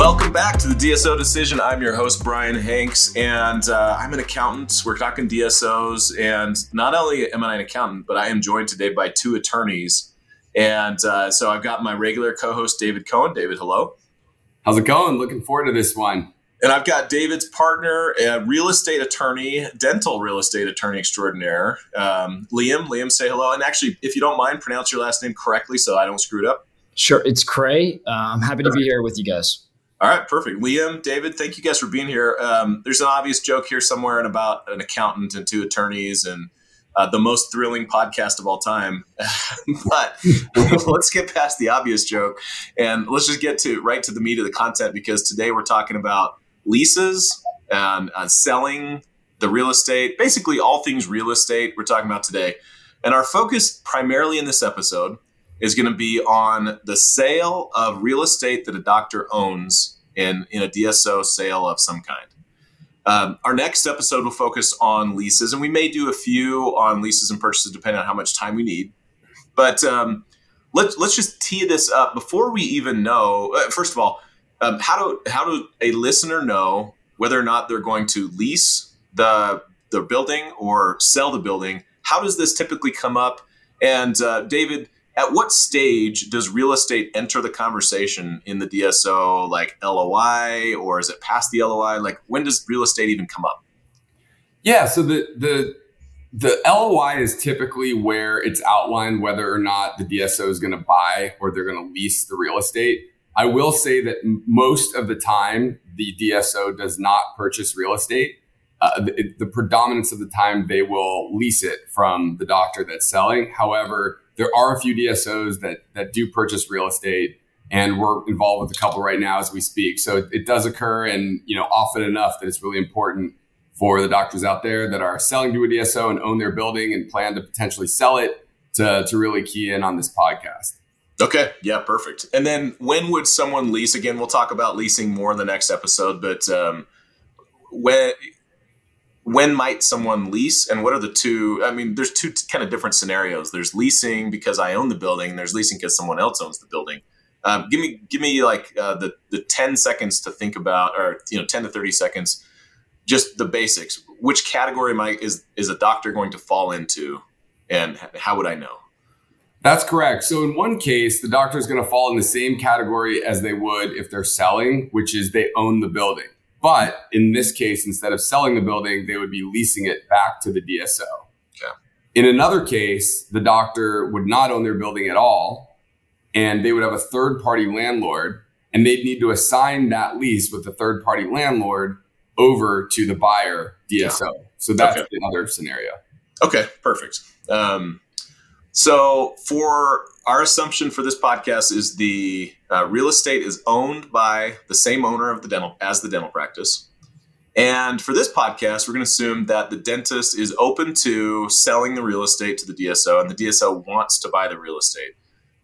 Welcome back to the DSO Decision. I'm your host, Brian Hanks, and uh, I'm an accountant. We're talking DSOs, and not only am I an accountant, but I am joined today by two attorneys. And uh, so I've got my regular co host, David Cohen. David, hello. How's it going? Looking forward to this one. And I've got David's partner, a real estate attorney, dental real estate attorney extraordinaire, um, Liam. Liam, say hello. And actually, if you don't mind, pronounce your last name correctly so I don't screw it up. Sure, it's Krahe. Uh, I'm happy to be here with you guys. All right, perfect. Liam, David, thank you guys for being here. Um, there's an obvious joke here somewhere and about an accountant and two attorneys and uh, the most thrilling podcast of all time. but let's get past the obvious joke and let's just get to right to the meat of the content because today we're talking about leases and uh, selling the real estate, basically all things real estate. We're talking about today, and our focus primarily in this episode is going to be on the sale of real estate that a doctor owns in, in a DSO sale of some kind. Um, our next episode will focus on leases, and we may do a few on leases and purchases depending on how much time we need. But um, let's let's just tee this up before we even know. Uh, first of all, um, how do how do a listener know whether or not they're going to lease the the building or sell the building? How does this typically come up? And uh, David, at what stage does real estate enter the conversation in the DSO, like LOI, or is it past the LOI? Like when does real estate even come up? Yeah, so the the the LOI is typically where it's outlined whether or not the DSO is going to buy or they're going to lease the real estate. I will say that most of the time the DSO does not purchase real estate. Uh, the, the predominance of the time they will lease it from the doctor that's selling. However, there are a few DSOs that that do purchase real estate, and we're involved with a couple right now as we speak. So it, does occur, and you know, often enough that it's really important for the doctors out there that are selling to a DSO and own their building and plan to potentially sell it to to really key in on this podcast. Okay. Yeah, perfect. And then when would someone lease? Again, we'll talk about leasing more in the next episode, but um, when when might someone lease and what are the two i mean there's two kind of different scenarios there's leasing because i own the building there's leasing because someone else owns the building um, give me give me like uh, the the 10 seconds to think about or you know 10 to 30 seconds just the basics which category I, is is a doctor going to fall into and how would i know that's correct. So in one case, the doctor is going to fall in the same category as they would if they're selling, which is they own the building. But in this case, instead of selling the building, they would be leasing it back to the DSO. Okay. In another case, the doctor would not own their building at all, and they would have a third party landlord, and they'd need to assign that lease with the third party landlord over to the buyer DSO. Yeah. So that's okay. another scenario. Okay, perfect. Um, so for our assumption for this podcast is the uh, real estate is owned by the same owner of the dental as the dental practice. And for this podcast, we're going to assume that the dentist is open to selling the real estate to the DSO, and the DSO wants to buy the real estate.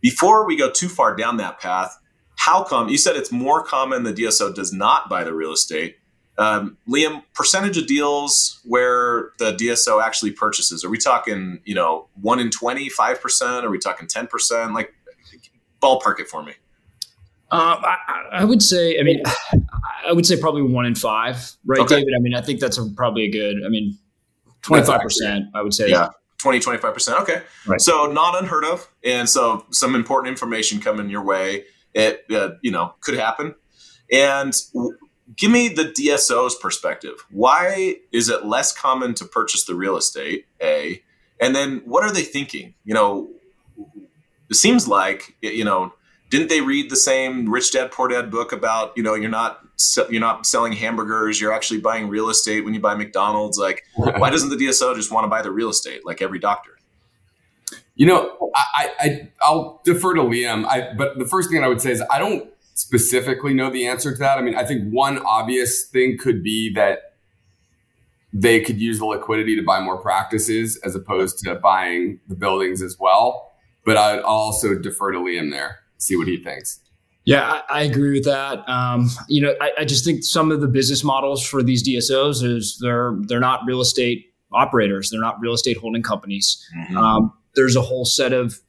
Before we go too far down that path, how come you said it's more common the DSO does not buy the real estate? Um, Liam, percentage of deals where the DSO actually purchases, are we talking, you know, one in 20, 5%? Are we talking 10%? Like, ballpark it for me. Um, I, I, would say, I mean, I would say probably one in five, right, okay. David? I mean, I think that's a, probably a good, I mean, 25%, I would say. Yeah. 20, 25%. Okay. Right. So not unheard of. And so some important information coming your way. It, uh, you know, could happen. And give me the DSO's perspective. Why is it less common to purchase the real estate? A, and then what are they thinking? You know, it seems like you know, didn't they read the same Rich Dad Poor Dad book about you know you're not you're not selling hamburgers, you're actually buying real estate when you buy McDonald's. Like, why doesn't the DSO just want to buy the real estate like every doctor? You know, I, I I'll defer to Liam. I but the first thing I would say is I don't specifically know the answer to that. I mean, I think one obvious thing could be that they could use the liquidity to buy more practices as opposed to buying the buildings as well. But I'd also defer to Liam there, see what he thinks. Yeah, I, I agree with that. Um, you know, I, I, just think some of the business models for these DSOs is they're they're not real estate operators. They're not real estate holding companies. Mm-hmm. Um, there's a whole set of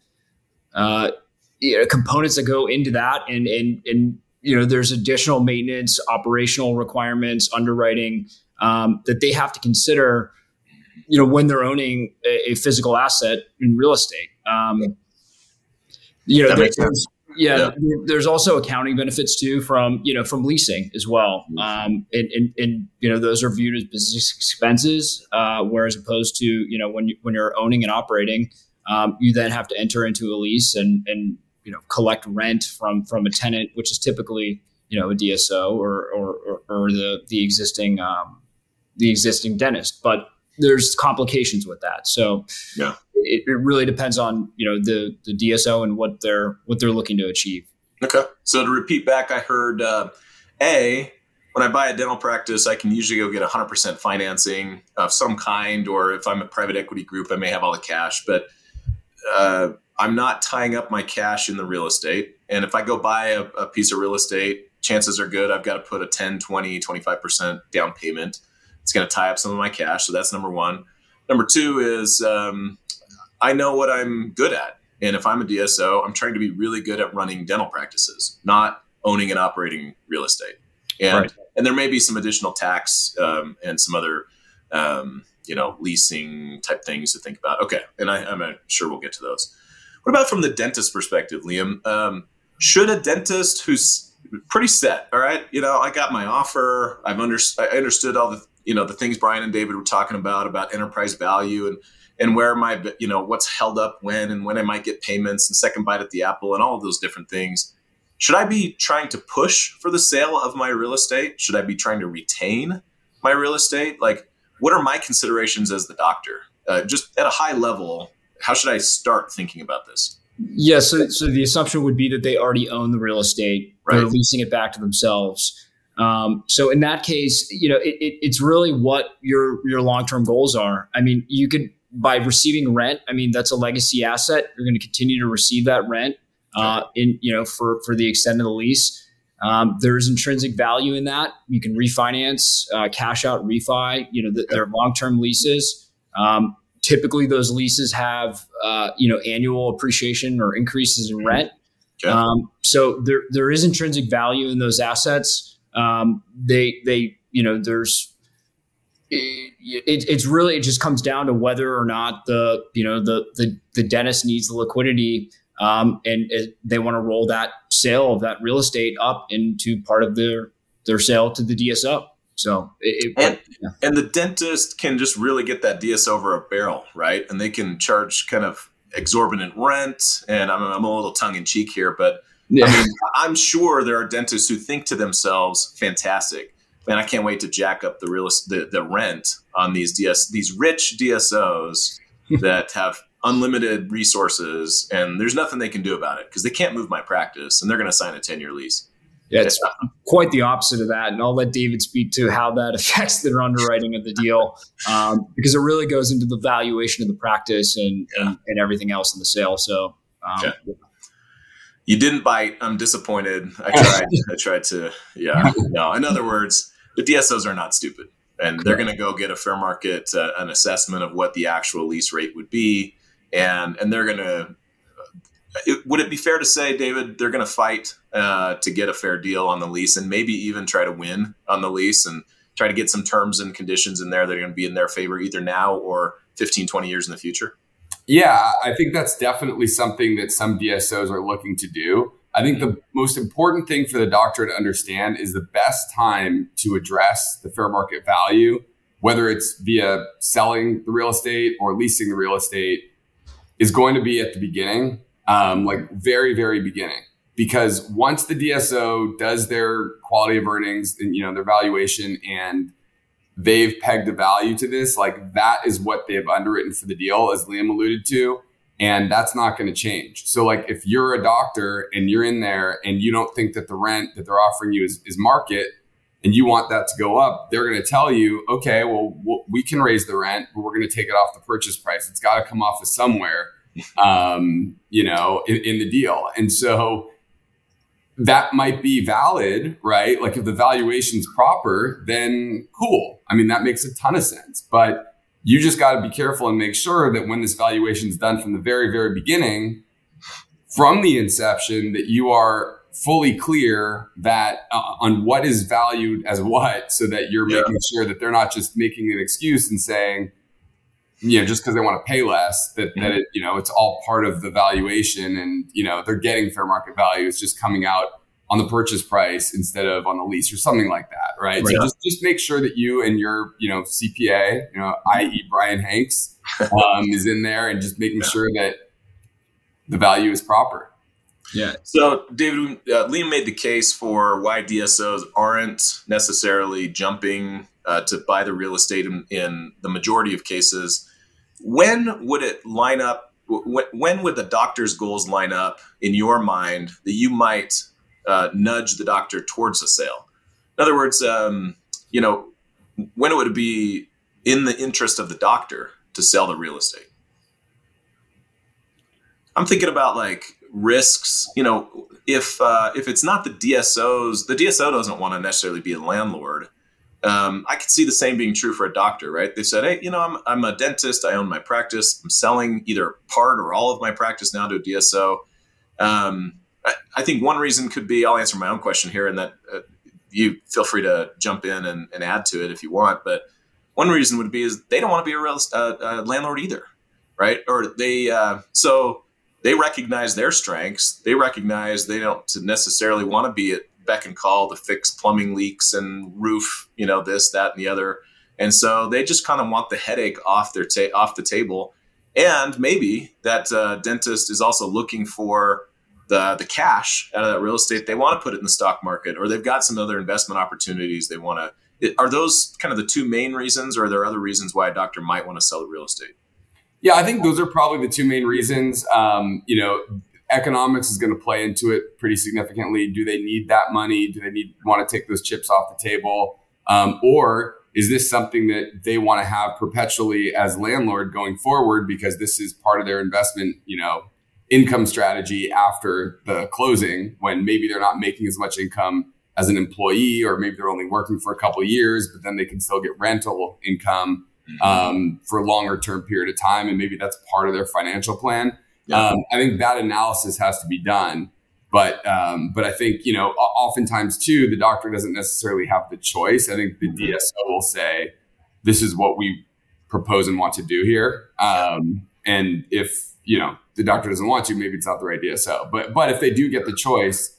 uh, you know, components that go into that, and and and you know there's additional maintenance, operational requirements, underwriting um, that they have to consider. You know when they're owning a, a physical asset in real estate. Um, you know, there's, yeah, yeah, there's also accounting benefits too from you know from leasing as well, mm-hmm. um, and, and, and you know those are viewed as business expenses, uh, whereas opposed to you know when you, when you're owning and operating, um, you then have to enter into a lease and and you know collect rent from from a tenant, which is typically you know a DSO or or, or, or the the existing um, the existing dentist, but there's complications with that. So yeah it, it really depends on you know the the DSO and what they're what they're looking to achieve. Okay, so to repeat back, I heard uh, a when I buy a dental practice, I can usually go get 100% financing of some kind, or if I'm a private equity group, I may have all the cash, but uh, I'm not tying up my cash in the real estate. And if I go buy a, a, piece of real estate, chances are good I've got to put a 10, 20, 25% down payment. It's going to tie up some of my cash. So that's number one. Number two is um, I know what I'm good at. And if I'm a DSO, I'm trying to be really good at running dental practices, not owning and operating real estate. And right. and there may be some additional tax um, and some other um, you know leasing type things to think about. Okay, and I, am sure we'll get to those. What about from the dentist perspective, Liam? Um, should a dentist who's pretty set, all right, you know, I got my offer, I've under, I understood all the you know the things Brian and David were talking about about enterprise value and and where my you know what's held up when and when I might get payments and second bite at the apple and all of those different things. Should I be trying to push for the sale of my real estate? Should I be trying to retain my real estate? Like, what are my considerations as the doctor? Uh, just at a high level, how should I start thinking about this? Yeah, so so the assumption would be that they already own the real estate, right. they're leasing it back to themselves. Um, so in that case, you know, it, it, it's really what your your long term goals are. I mean, you could by receiving rent, I mean that's a legacy asset. You're going to continue to receive that rent uh, in you know for for the extent of the lease. Um, there's intrinsic value in that. You can refinance, uh, cash out, refi. You know the, they're long term leases. Um, typically, those leases have uh, you know annual appreciation or increases in rent. Okay. Um, so there there is intrinsic value in those assets. Um, they they you know there's it, it's really it just comes down to whether or not the you know the the, the dentist needs the liquidity um, and it, they want to roll that sale of that real estate up into part of their their sale to the DSO. So it, and, yeah. and the dentist can just really get that DSO over a barrel, right? And they can charge kind of exorbitant rent. And I'm, I'm a little tongue in cheek here, but yeah. I mean, I'm sure there are dentists who think to themselves, "Fantastic! man, I can't wait to jack up the real the, the rent on these DS these rich DSOs that have unlimited resources, and there's nothing they can do about it because they can't move my practice, and they're going to sign a ten year lease. Yeah, it's quite the opposite of that, and I'll let David speak to how that affects their underwriting of the deal um, because it really goes into the valuation of the practice and yeah. and, and, everything else in the sale. So. Um, okay. You didn't bite. I'm disappointed. I tried. I tried to. Yeah. No. In other words, the DSOs are not stupid, and they're going to go get a fair market uh, an assessment of what the actual lease rate would be, and and they're going to. would it be fair to say, David, they're going to fight uh, to get a fair deal on the lease, and maybe even try to win on the lease, and try to get some terms and conditions in there that are going to be in their favor either now or 15, 20 years in the future? Yeah, I think that's definitely something that some DSOs are looking to do. I think the most important thing for the doctor to understand is the best time to address the fair market value, whether it's via selling the real estate or leasing the real estate, is going to be at the beginning, um, like very, very beginning. Because once the DSO does their quality of earnings and you know their valuation and they've pegged a value to this, like that is what they have underwritten for the deal, as Liam alluded to and that's not going to change. So like if you're a doctor and you're in there and you don't think that the rent that they're offering you is, is market and you want that to go up, they're going to tell you, okay, well, we can raise the rent, but we're going to take it off the purchase price. It's got to come off of somewhere, um, you know, in, in the deal. And so that might be valid, right? Like if the valuation's proper, then cool. I mean, that makes a ton of sense. But you just got to be careful and make sure that when this valuation is done from the very, very beginning, from the inception, that you are fully clear that uh, on what is valued as what so that you're yeah. making sure that they're not just making an excuse and saying you know just because they want to pay less that mm-hmm. that it you know it's all part of the valuation and you know they're getting fair market value it's just coming out on the purchase price instead of on the lease or something like that right, right. so just just make sure that you and your you know cpa you know i.e brian hanks um, is in there and just making yeah. sure that the value is proper yeah. So, David, uh, Liam made the case for why DSOs aren't necessarily jumping uh, to buy the real estate in, in, the majority of cases. When would it line up? When, when would the doctor's goals line up in your mind that you might uh, nudge the doctor towards a sale? In other words, um, you know, when it would be in the interest of the doctor to sell the real estate? I'm thinking about like risks. You know, if uh, if it's not the DSOs, the DSO doesn't want to necessarily be a landlord. Um, I could see the same being true for a doctor, right? They said, "Hey, you know, I'm I'm a dentist. I own my practice. I'm selling either part or all of my practice now to a DSO." Um, I, I, think one reason could be I'll answer my own question here, and that uh, you feel free to jump in and, and, add to it if you want. But one reason would be is they don't want to be a real uh, landlord either, right? Or they uh, so they recognize their strengths. They recognize they don't necessarily want to be at beck and call to fix plumbing leaks and roof, you know, this, that, and the other. And so they just kind of want the headache off their ta- off the table. And maybe that uh, dentist is also looking for the the cash out of that real estate. They want to put it in the stock market, or they've got some other investment opportunities they want to. Are those kind of the two main reasons, or are there other reasons why a doctor might want to sell the real estate? Yeah, I think those are probably the two main reasons. Um, you know, economics is going to play into it pretty significantly. Do they need that money? Do they need want to take those chips off the table? Um, or is this something that they want to have perpetually as landlord going forward because this is part of their investment, you know, income strategy after the closing when maybe they're not making as much income as an employee or maybe they're only working for a couple years, but then they can still get rental income mm-hmm. um, for a longer term period of time, and maybe that's part of their financial plan. Yeah. Um, I think that analysis has to be done. But um, but I think you know oftentimes too the doctor doesn't necessarily have the choice. I think the mm-hmm. DSO will say, "This is what we propose and want to do here." Um, and if you know the doctor doesn't want to, maybe it's not the right DSO. But but if they do get the choice,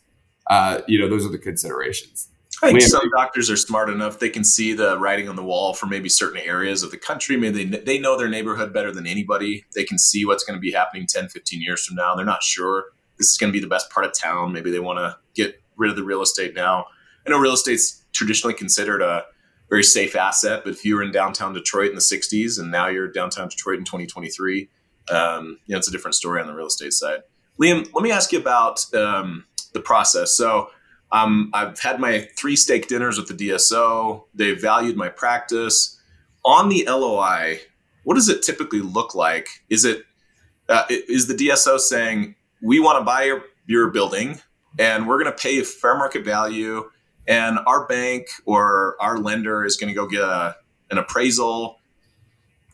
uh, you know those are the considerations. I think some doctors are smart enough; they can see the writing on the wall for maybe certain areas of the country. Maybe they, they know their neighborhood better than anybody. They can see what's going to be happening 10, 15 years from now. They're not sure this is going to be the best part of town. Maybe they want to get rid of the real estate now. I know real estate's traditionally considered a very safe asset, but if you were in downtown Detroit in the 60s and now you're downtown Detroit in 2023, um, you know, it's a different story on the real estate side. Liam, let me ask you about um, the process. So um, I've had my three steak dinners with the DSO. They valued my practice. On the LOI, what does it typically look like? Is it uh, is the DSO saying we want to buy your, your building and we're going to pay fair market value, and our bank or our lender is going to go get a, an appraisal?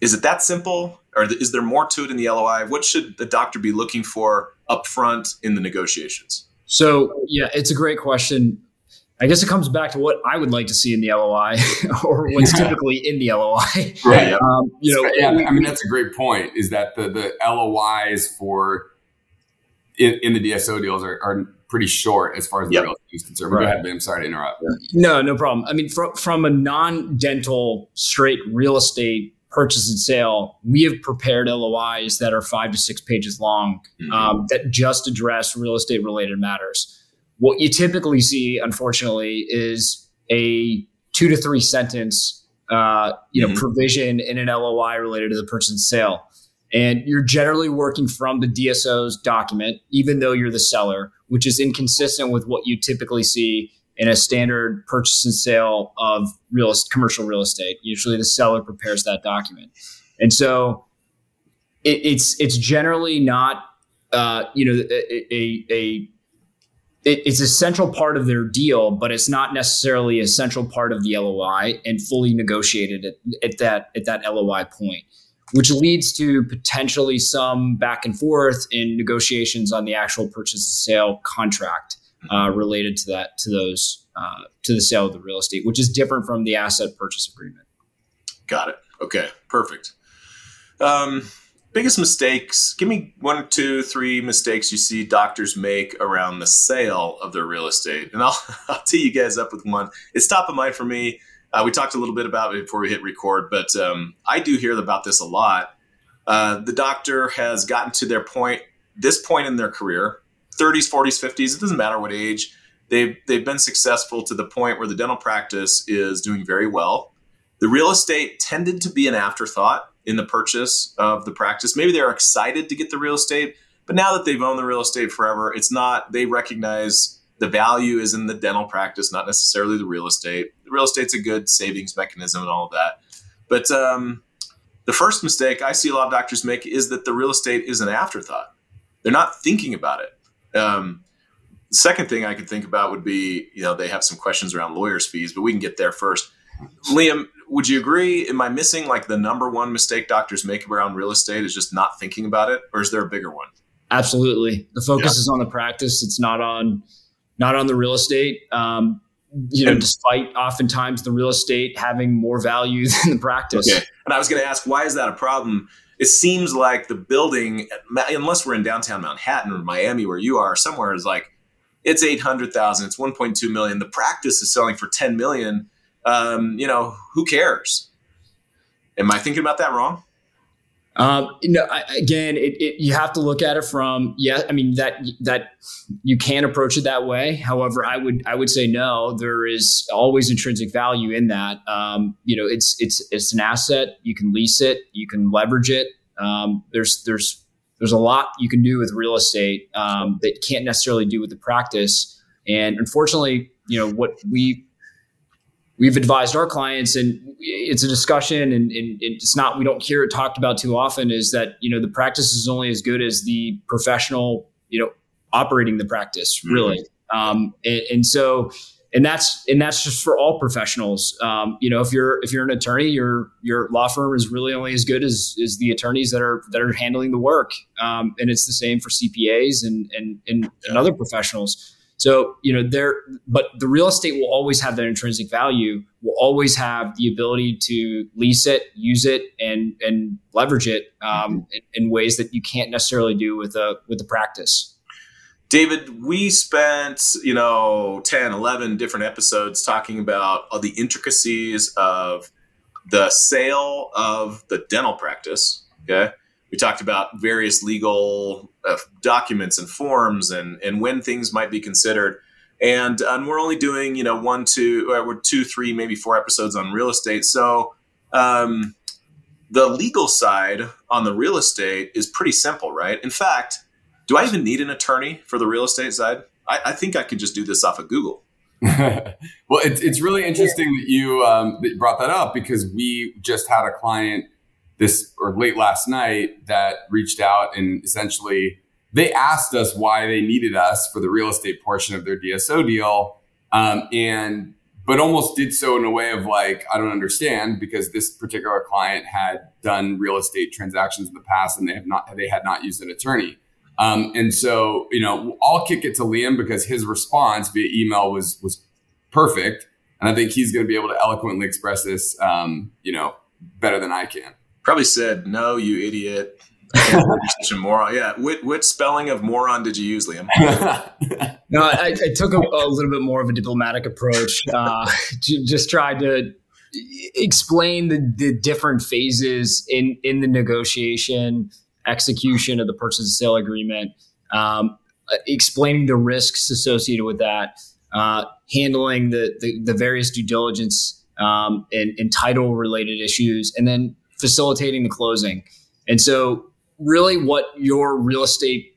Is it that simple, or is there more to it in the LOI? What should the doctor be looking for upfront in the negotiations? So yeah, it's a great question. I guess it comes back to what I would like to see in the LOI or what's typically in the LOI. Right. Um, you know, yeah, I mean, that's a great point is that the, the LOIs for in, in the DSO deals are, are, pretty short as far as the yep. real estate is concerned. Right. Go ahead, I'm sorry to interrupt. No, no problem. I mean, from, from a non-dental straight real estate purchase and sale, we have prepared LOIs that are five to six pages long mm-hmm. um, that just address real estate related matters. What you typically see, unfortunately, is a two to three sentence, uh, you know, mm-hmm. provision in an LOI related to the purchase and sale. And you're generally working from the DSO's document, even though you're the seller, which is inconsistent with what you typically see in a standard purchase and sale of real commercial real estate. Usually, the seller prepares that document, and so it, it's it's generally not uh, you know a, a, a it, it's a central part of their deal, but it's not necessarily a central part of the LOI and fully negotiated at, at that at that LOI point, which leads to potentially some back and forth in negotiations on the actual purchase and sale contract. Uh, related to that to those uh, to the sale of the real estate, which is different from the asset purchase agreement. Got it. Okay, perfect. Um, biggest mistakes. Give me one, two, three mistakes you see doctors make around the sale of their real estate, and I'll I'll tee you guys up with one. It's top of mind for me. Uh, we talked a little bit about it before we hit record, but um, I do hear about this a lot. Uh, the doctor has gotten to their point, this point in their career, 30s, 40s, 50s. It doesn't matter what age. They've they've been successful to the point where the dental practice is doing very well. The real estate tended to be an afterthought in the purchase of the practice. Maybe they're excited to get the real estate, but now that they've owned the real estate forever, it's not, they recognize the value is in the dental practice, not necessarily the real estate. The real estate's a good savings mechanism and all of that. But um, the first mistake I see a lot of doctors make is that the real estate is an afterthought. They're not thinking about it. Um, the second thing I could think about would be, you know, they have some questions around lawyers' fees, but we can get there first. Liam, would you agree? Am I missing like the number one mistake doctors make around real estate is just not thinking about it, or is there a bigger one? Absolutely, the focus yeah. is on the practice. It's not on not on the real estate. Um, you know, and, despite oftentimes the real estate having more value than the practice. Okay. And I was going to ask, why is that a problem? It seems like the building, unless we're in downtown Manhattan or Miami, where you are, somewhere is like it's eight hundred thousand, it's one point two million. The practice is selling for ten million um, you know, who cares? Am I thinking about that wrong? Um, you know, I, again, it, it, you have to look at it from yeah. I mean that that you can approach it that way. However, I would I would say no. There is always intrinsic value in that. Um, you know, it's it's it's an asset. You can lease it. You can leverage it. Um, there's there's there's a lot you can do with real estate um, that you can't necessarily do with the practice. And unfortunately, you know what we we've advised our clients and it's a discussion and, and, it's not we don't hear it talked about too often is that you know the practice is only as good as the professional you know operating the practice mm-hmm. really mm-hmm. um, and, and, so and that's and that's just for all professionals um, you know if you're if you're an attorney your your law firm is really only as good as is the attorneys that are that are handling the work um, and it's the same for cpas and and and, and other professionals so, you know, there, but the real estate will always have that intrinsic value, will always have the ability to lease it, use it, and, and leverage it um, mm-hmm. in, in, ways that you can't necessarily do with a, with a practice. David, we spent, you know, 10, 11 different episodes talking about all the intricacies of the sale of the dental practice. Okay we talked about various legal uh, documents and forms and, and when things might be considered. And, and we're only doing, you know, one, two, or uh, two, three, maybe four episodes on real estate. So um, the legal side on the real estate is pretty simple, right? In fact, do I even need an attorney for the real estate side? I, I think I could just do this off of Google. well, it's, it's really interesting that you, um, that you brought that up because we just had a client this or late last night that reached out and essentially they asked us why they needed us for the real estate portion of their DSO deal. Um, and but almost did so in a way of like, I don't understand because this particular client had done real estate transactions in the past and they have not they had not used an attorney. Um, and so, you know, I'll kick it to Liam because his response via email was was perfect. And I think he's going to be able to eloquently express this, um, you know, better than I can probably said, "No, you idiot." such a moron. Yeah. Which, spelling of moron did you use, Liam? no, I, I took a, a, little bit more of a diplomatic approach. Uh, just tried to explain the, the different phases in in the negotiation, execution of the purchase and sale agreement, um, explaining the risks associated with that, uh, handling the, the, the various due diligence um, and, and title related issues, and then facilitating the closing. And so, really, what your real estate,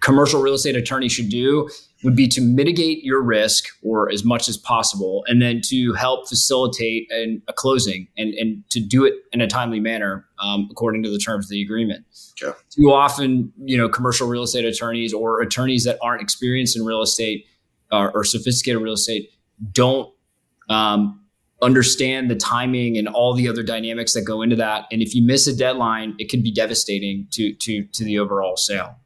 commercial real estate attorney should do would be to mitigate your risk or as much as possible, and then to help facilitate an, a closing and, and to do it in a timely manner um, according to the terms of the agreement. Okay. Too often, you know, commercial real estate attorneys or attorneys that aren't experienced in real estate uh, or sophisticated real estate don't um, understand the timing and all the other dynamics that go into that. And if you miss a deadline, it can be devastating to to to the overall sale.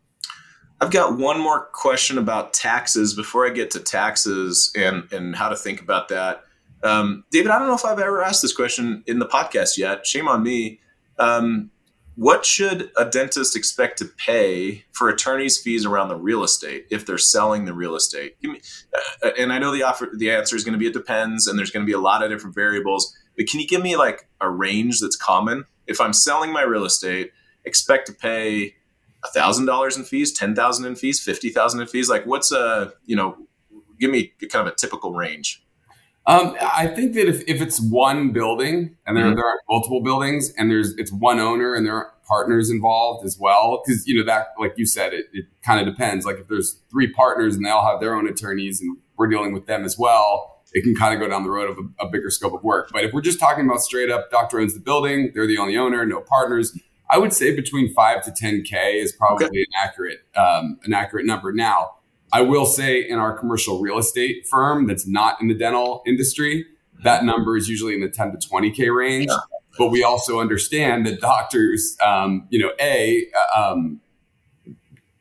I've got one more question about taxes before I get to taxes and and how to think about that. Um, David, I don't know if I've ever asked this question in the podcast yet. Shame on me. Um, what should a dentist expect to pay for attorney's fees around the real estate if they're selling the real estate? Uh, and I know the offer, the answer is going to be it depends, and there's going to be a lot of different variables. But can you give me like a range that's common? If I'm selling my real estate, expect to pay thousand dollars in fees, ten thousand in fees, fifty thousand in fees. Like, what's a you know? Give me kind of a typical range. Um, I think that if, if it's one building and there, mm-hmm. there are multiple buildings and there's it's one owner and there are partners involved as well, because you know that like you said, it, it kind of depends. Like if there's three partners and they all have their own attorneys and we're dealing with them as well, it can kind of go down the road of a, a bigger scope of work. But if we're just talking about straight up, doctor owns the building, they're the only owner, no partners. I would say between five to 10K is probably okay. an accurate, um, an accurate number. Now, I will say in our commercial real estate firm that's not in the dental industry, that number is usually in the 10 to 20K range. Yeah. But we also understand that doctors, um, you know, A, uh, um,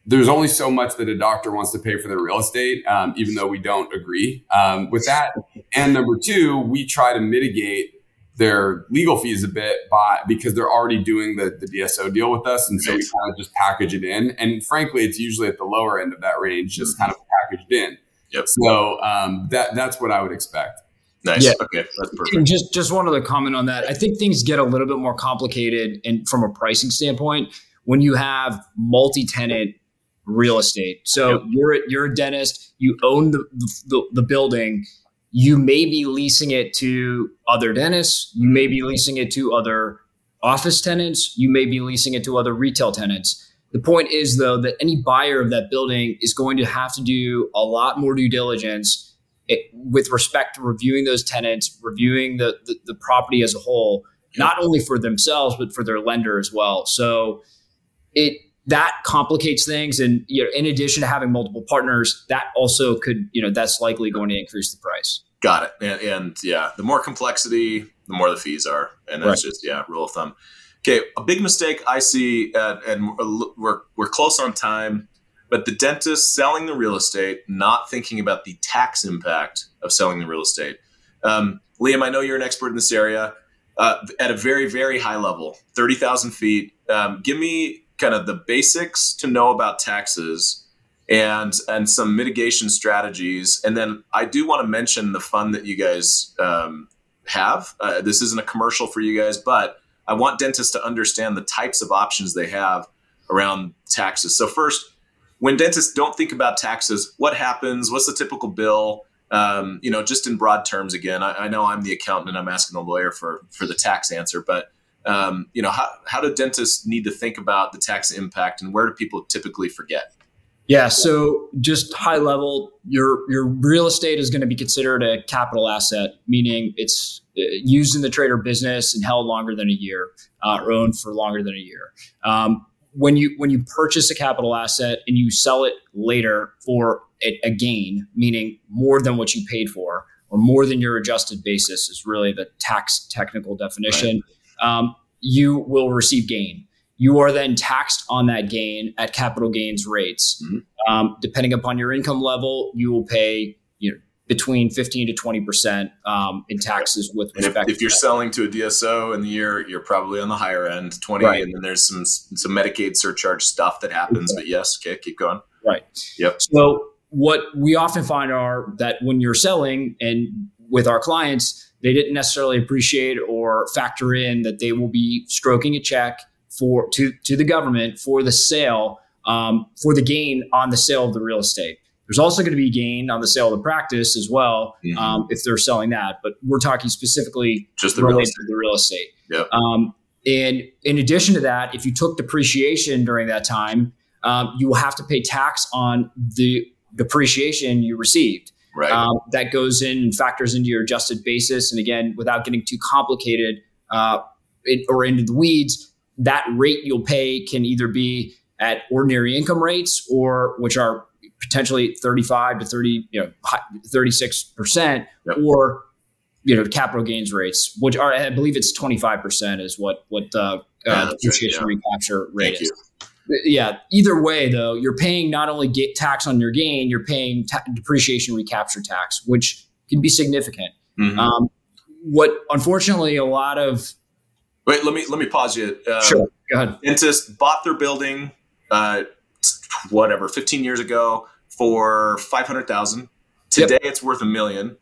there's only so much that a doctor wants to pay for their real estate, um, even though we don't agree um, with that. And number two, we try to mitigate their legal fees a bit by because they're already doing the, the DSO deal with us. And so we kind of just package it in. And frankly, it's usually at the lower end of that range, just mm-hmm. kind of packaged in. Yep. So um, that that's what I would expect. Nice. Yeah. Okay. That's perfect. And just just one other comment on that. I think things get a little bit more complicated and from a pricing standpoint when you have multi-tenant real estate. So yep. you're you're a dentist, you own the, the, the building you may be leasing it to other dentists, you may be leasing it to other office tenants, you may be leasing it to other retail tenants. The point is, though, that any buyer of that building is going to have to do a lot more due diligence it, with respect to reviewing those tenants, reviewing the, the, the property as a whole, not only for themselves, but for their lender as well. So it that complicates things and you know in addition to having multiple partners that also could you know that's likely going to increase the price got it. And, and yeah the more complexity the more the fees are. And that's right. just yeah rule of thumb. Okay a big mistake i see uh, and we're, we're close on time but the dentist selling the real estate not thinking about the tax impact of selling the real estate. Um, liam i know you're an expert in this area uh, at a very very high level 30000 feet. Um, give me kind of the basics to know about taxes and and some mitigation strategies. And then I do want to mention the fund that you guys um, have. Uh, this isn't a commercial for you guys, but I want dentists to understand the types of options they have around taxes. So first, when dentists don't think about taxes, what happens? What's the typical bill? Um, you know, just in broad terms. Again, I, I know I'm the accountant and I'm asking a lawyer for for the tax answer, but um, you know, how, how do dentists need to think about the tax impact and where do people typically forget? Yeah, so just high level, your your real estate is going to be considered a capital asset, meaning it's uh, used in the trader business and held longer than a year, uh, or owned for longer than a year. Um, when you when you purchase a capital asset and you sell it later for a, a gain, meaning more than what you paid for, or more than your adjusted basis, is really the tax technical definition. Right um, you will receive gain. You are then taxed on that gain at capital gains rates. Mm-hmm. Um, depending upon your income level, you will pay you know between 15 to 20 percent um, in taxes with respect. If, if, you're selling to a DSO in the year, you're probably on the higher end, 20, right. and then there's some some Medicaid surcharge stuff that happens. Okay. But yes, okay, keep going. Right. Yep. So what we often find are that when you're selling and with our clients, they didn't necessarily appreciate or factor in that they will be stroking a check for to to the government for the sale um, for the gain on the sale of the real estate. There's also going to be gain on the sale of the practice as well mm-hmm. um, if they're selling that. But we're talking specifically just the real estate. the real estate. Yep. Um, and in addition to that, if you took depreciation during that time, um, you will have to pay tax on the depreciation you received. Right. Um, that goes in and factors into your adjusted basis. And again, without getting too complicated uh, it, or into the weeds, that rate you'll pay can either be at ordinary income rates or which are potentially 35 to 30, you know, 36%, yep. or you know, capital gains rates, which are I believe it's 25% is what what uh, uh, depreciation yeah. recapture rate Thank is. You. yeah. Either way, though, you're paying not only get tax on your gain, you're paying ta- depreciation recapture tax, which can be significant. Mm-hmm. Um, what unfortunately a lot of wait, let me let me pause you. Um, sure, go ahead. Intus bought their building, uh, whatever, 15 years ago for 500,000. Today yep. it's worth a million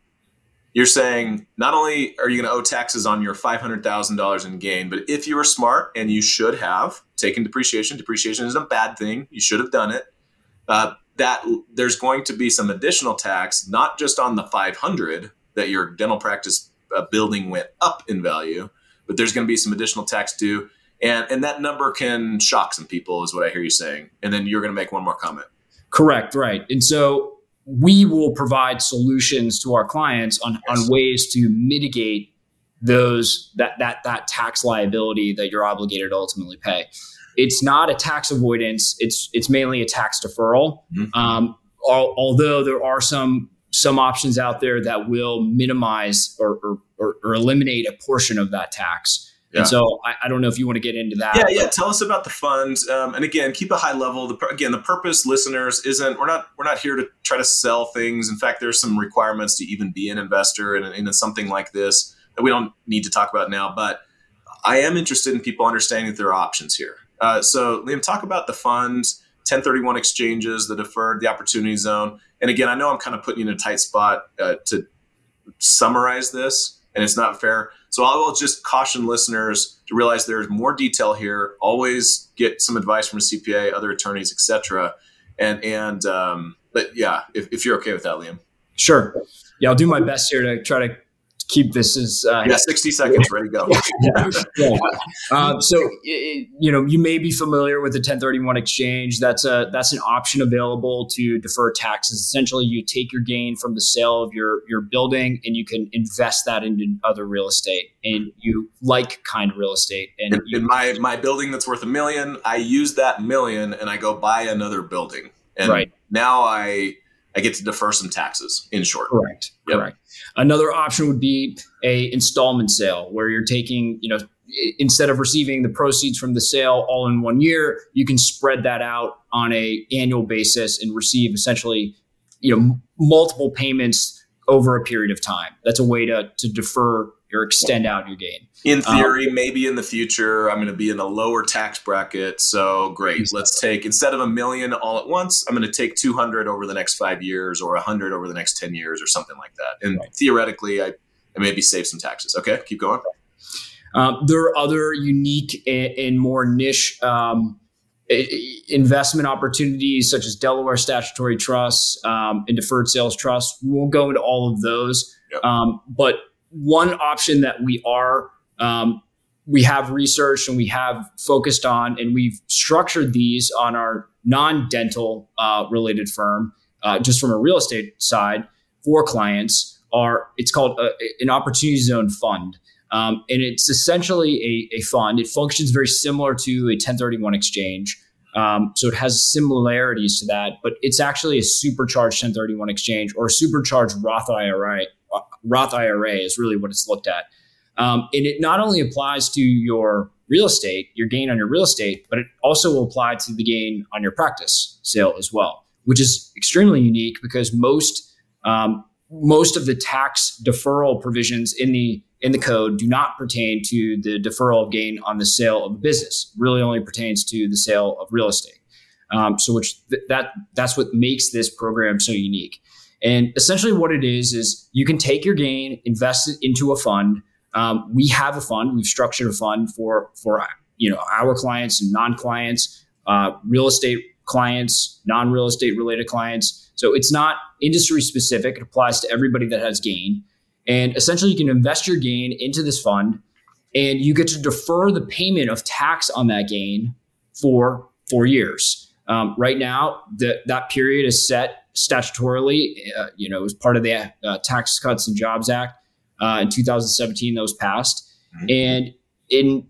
you're saying not only are you going to owe taxes on your $500,000 in gain, but if you were smart and you should have taken depreciation, depreciation isn't a bad thing. You should have done it. Uh, that there's going to be some additional tax, not just on the 500 that your dental practice uh, building went up in value, but there's going to be some additional tax due. And, and that number can shock some people, is what I hear you saying. And then you're going to make one more comment. Correct, right. And so we will provide solutions to our clients on, yes. on ways to mitigate those that that that tax liability that you're obligated to ultimately pay. It's not a tax avoidance. It's it's mainly a tax deferral. Mm-hmm. Um, al- although there are some some options out there that will minimize or, or, or, or eliminate a portion of that tax. Yeah. And so I, I, don't know if you want to get into that. Yeah, yeah. Tell us about the funds, um, and again, keep a high level. The, again, the purpose, listeners, isn't we're not we're not here to try to sell things. In fact, there's some requirements to even be an investor in, in something like this that we don't need to talk about now. But I am interested in people understanding that there are options here. Uh, so, Liam, talk about the funds, 1031 exchanges, the deferred, the opportunity zone. And again, I know I'm kind of putting you in a tight spot uh, to summarize this, and it's not fair. So I will just caution listeners to realize there's more detail here. Always get some advice from a CPA, other attorneys, etc. And and um, but yeah, if, if you're okay with that, Liam. Sure. Yeah, I'll do my best here to try to keep this as uh, yeah 60 seconds ready to go. Yeah, yeah. Uh, so it, you know you may be familiar with the 1031 exchange. That's a that's an option available to defer taxes. Essentially you take your gain from the sale of your your building and you can invest that into other real estate. And you like kind of real estate and in, you, in my my building that's worth a million i use that million and i go buy another building. And right. now i I get to defer some taxes in short. Correct. Yep. Correct. Another option would be a installment sale where you're taking, you know, instead of receiving the proceeds from the sale all in one year, you can spread that out on a annual basis and receive essentially, you know, multiple payments over a period of time. That's a way to to defer or extend out your gain. In um, theory, um, maybe in the future, I'm going to be in a lower tax bracket. So great. Let's take, instead of a million all at once, I'm going to take 200 over the next five years or 100 over the next 10 years or something like that. And right. theoretically, I, I maybe save some taxes. Okay, keep going. Um, there are other unique and, and more niche um, investment opportunities such as Delaware statutory trusts um, and deferred sales trusts. We won't go into all of those, yep. um, but one option that we are um, we have researched and we have focused on, and we've structured these on our non-dental uh, related firm, uh, just from a real estate side for clients. Are it's called a, an opportunity zone fund, um, and it's essentially a, a, fund. It functions very similar to a 1031 exchange. Um, so it has similarities to that, but it's actually a supercharged 1031 exchange or a supercharged Roth IRA Roth IRA is really what it's looked at. Um, and it not only applies to your real estate, your gain on your real estate, but it also will apply to the gain on your practice sale as well, which is extremely unique because most um, most of the tax deferral provisions in the in the code do not pertain to the deferral of gain on the sale of a business. Really only pertains to the sale of real estate. Um, so, which th- that that's what makes this program so unique. And essentially, what it is is you can take your gain, invest it into a fund. Um, we have a fund. We've structured a fund for for you know our clients and non-clients, uh, real estate clients, non-real estate related clients. So it's not industry specific. It applies to everybody that has gain. And essentially, you can invest your gain into this fund, and you get to defer the payment of tax on that gain for four years. Um, right now, the, that period is set statutorily. Uh, you know, it was part of the uh, Tax Cuts and Jobs Act uh, in 2017 that was passed. Mm-hmm. And in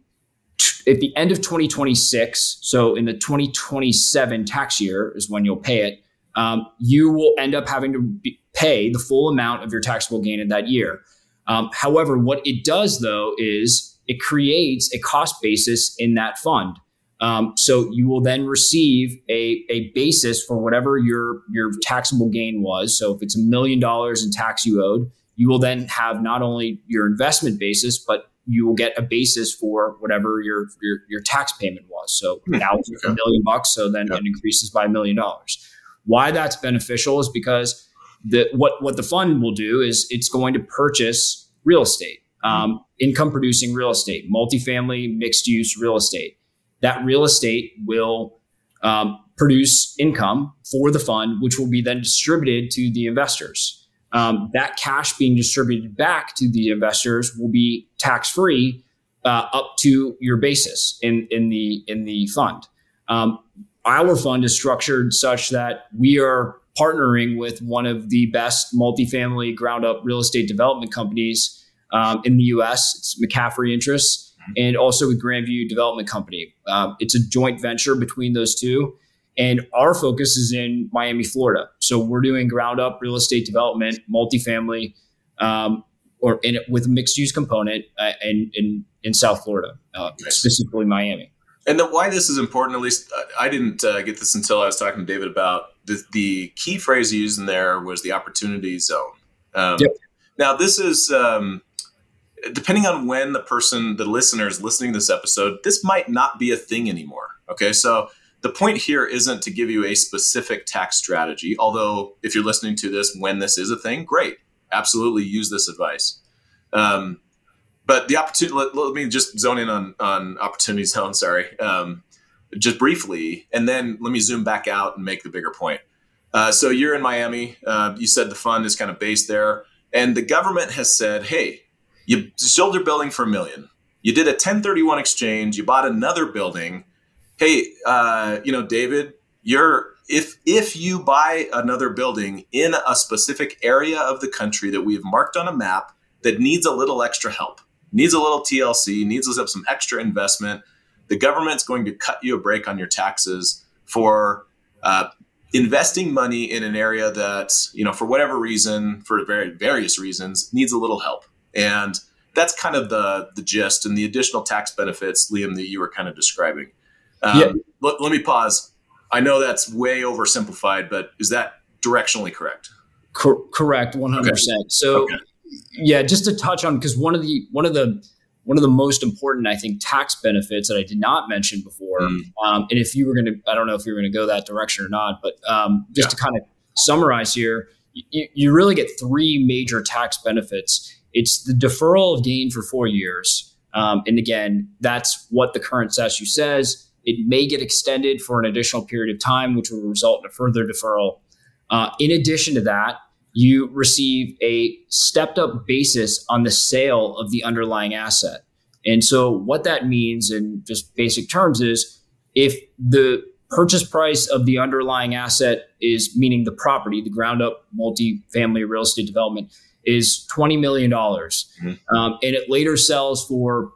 t- at the end of 2026, so in the 2027 tax year is when you'll pay it. Um, you will end up having to be, pay the full amount of your taxable gain in that year. Um, however, what it does though is it creates a cost basis in that fund. Um, so you will then receive a, a basis for whatever your your taxable gain was. So if it's a million dollars in tax you owed, you will then have not only your investment basis, but you will get a basis for whatever your your, your tax payment was. So hmm. now it's a million bucks, so then it increases by a million dollars. Why that's beneficial is because the what what the fund will do is it's going to purchase real estate, hmm. um, income producing real estate, multifamily, mixed use real estate. That real estate will um, produce income for the fund, which will be then distributed to the investors um, that cash being distributed back to the investors will be tax free uh, up to your basis in in the in the fund. Um, our fund is structured such that we are partnering with one of the best multifamily ground up real estate development companies um, in the U.S. It's McCaffrey Interests. And also with Grandview Development Company. Uh, it's a joint venture between those two. And our focus is in Miami, Florida. So we're doing ground up real estate development, multifamily, um, or in, with a mixed use component uh, in, in, in South Florida, uh, nice. specifically Miami. And the, why this is important, at least uh, I didn't uh, get this until I was talking to David about the, the key phrase used in there was the opportunity zone. Um, yep. Now, this is um, depending on when the person, the listener is listening to this episode, this might not be a thing anymore. Okay. So, the point here isn't to give you a specific tax strategy, although if you're listening to this when this is a thing, great. Absolutely use this advice. Um, but the opportunity, let, let, me just zone in on, on opportunity zone, sorry, um, just briefly, and then let me zoom back out and make the bigger point. Uh, so you're in Miami. Uh, you said the fund is kind of based there, and the government has said, hey, you sold your building for a million. You did a 1031 exchange. You bought another building hey, uh, you know, David, you're if if you buy another building in a specific area of the country that we've marked on a map that needs a little extra help, needs a little TLC, needs up some extra investment, the government's going to cut you a break on your taxes for uh, investing money in an area that you know for whatever reason, for very various reasons, needs a little help, and that's kind of the the gist and the additional tax benefits, Liam, that you were kind of describing. Um, yeah. let, let me pause. I know that's way oversimplified, but is that directionally correct? Cor- correct, one hundred percent. So, okay. yeah, just to touch on because one of the one of the one of the most important, I think, tax benefits that I did not mention before, mm. um, and if you were going to, I don't know if you were going to go that direction or not, but um, just yeah. to kind of summarize here, you, you really get three major tax benefits. It's the deferral of gain for four years, um, and again, that's what the current statute says. It may get extended for an additional period of time, which will result in a further deferral. Uh, in addition to that, you receive a stepped up basis on the sale of the underlying asset. And so, what that means in just basic terms is if the purchase price of the underlying asset is meaning the property, the ground up multi-family real estate development is $20 million. Mm-hmm. Um, and it later sells for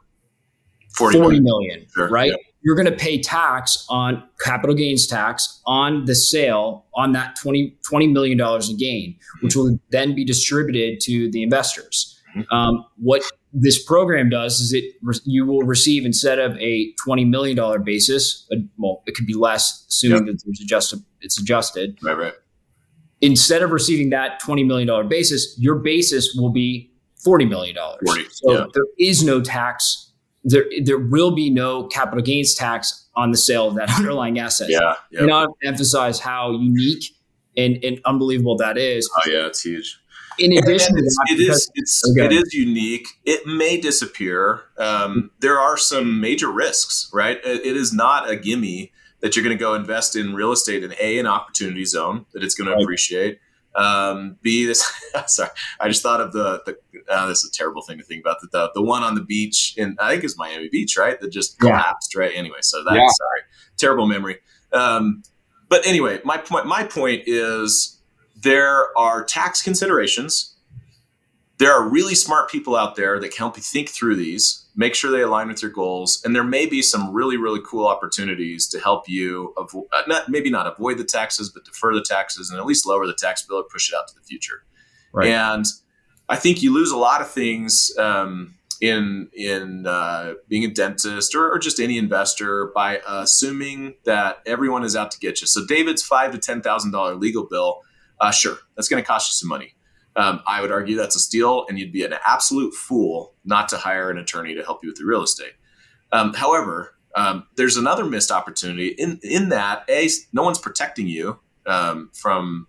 40, 40 million, sure. right? Yeah you're going to pay tax on capital gains tax on the sale on that 20, $20 million in gain, which will then be distributed to the investors. Mm-hmm. Um, what this program does is it you will receive instead of a $20 million basis, well, it could be less, assuming yep. that there's adjusted, it's adjusted. Right, right. Instead of receiving that $20 million basis, your basis will be $40 million. 40, so yeah. there is no tax there there will be no capital gains tax on the sale of that underlying asset. Yeah, yeah. Not emphasize how unique and, and unbelievable that is. Oh yeah, it's huge. In addition to that, it is it's okay. it is unique. It may disappear. Um, there are some major risks, right? it, it is not a gimme that you're going to go invest in real estate in a an opportunity zone that it's going to right. appreciate um, B, this sorry, I just thought of the the uh, this is a terrible thing to think about. The, the, the one on the beach in I think it's Miami Beach, right? That just collapsed, yeah. right? Anyway, so that yeah. sorry, terrible memory. Um, but anyway, my point my point is there are tax considerations. There are really smart people out there that can help you think through these make sure they align with your goals and there may be some really really cool opportunities to help you avoid uh, not maybe not avoid the taxes but defer the taxes and at least lower the tax bill or push it out to the future right. and i think you lose a lot of things um, in in uh, being a dentist or, or, just any investor by assuming that everyone is out to get you. So David's five to ten thousand dollar legal bill, uh, sure, that's going to cost you some money. Um, I would argue that's a steal, and you'd be an absolute fool not to hire an attorney to help you with your real estate. Um, however, um, there's another missed opportunity. In in that a no one's protecting you um, from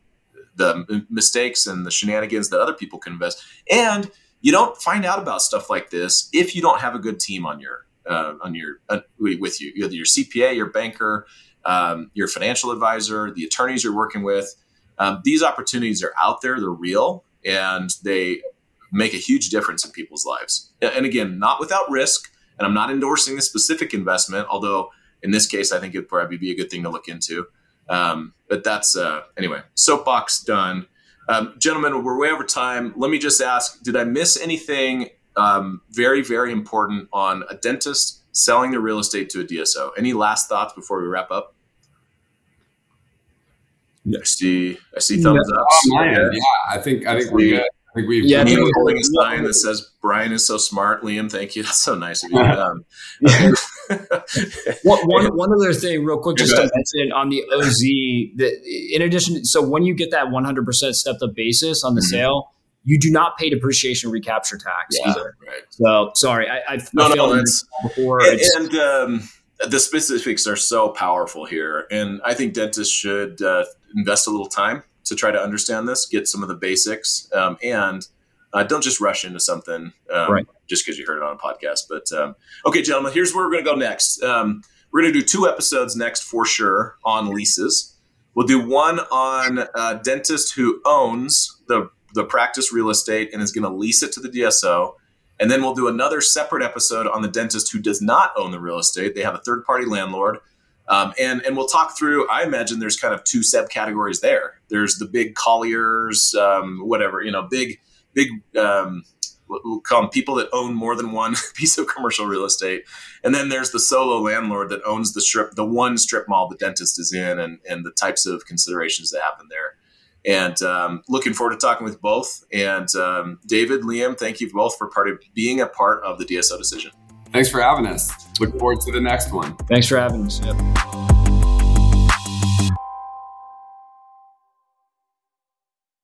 the mistakes and the shenanigans that other people can invest, and you don't find out about stuff like this if you don't have a good team on your uh, on your uh, with you, either your CPA, your banker, um, your financial advisor, the attorneys you're working with. Um, these opportunities are out there; they're real, and they make a huge difference in people's lives. And again, not without risk. And I'm not endorsing the specific investment, although in this case, I think it'd probably be a good thing to look into. Um, but that's uh, anyway. Soapbox done. Um, gentlemen, we're way over time. Let me just ask Did I miss anything um, very, very important on a dentist selling their real estate to a DSO? Any last thoughts before we wrap up? I see. I see thumbs yeah. up. Oh, yeah, I think. I think we're good. I think we've yeah, Liam holding a sign that says Brian is so smart. Liam, thank you. That's so nice of you. Um, one, one, one other thing, real quick, just to mention on the OZ, that in addition, so when you get that 100% stepped up basis on the mm-hmm. sale, you do not pay depreciation recapture tax yeah, either. Right. So sorry, I, I've no, no, that's before. And, and um, the specifics are so powerful here, and I think dentists should uh, invest a little time to try to understand this, get some of the basics, um, and uh, don't just rush into something um, right. just because you heard it on a podcast. But um, okay, gentlemen, here's where we're going to go next. Um, we're going to do two episodes next for sure on leases. We'll do one on a dentist who owns the the practice real estate and is going to lease it to the DSO. And then we'll do another separate episode on the dentist who does not own the real estate. They have a third party landlord. Um, and, and we'll talk through, I imagine there's kind of two subcategories there. There's the big colliers, um, whatever, you know, big big um, we'll call them people that own more than one piece of commercial real estate. And then there's the solo landlord that owns the strip, the one strip mall the dentist is in, and, and the types of considerations that happen there. And um, looking forward to talking with both. And um, David, Liam, thank you both for part of being a part of the DSO decision. Thanks for having us. Look forward to the next one. Thanks for having us. Yep.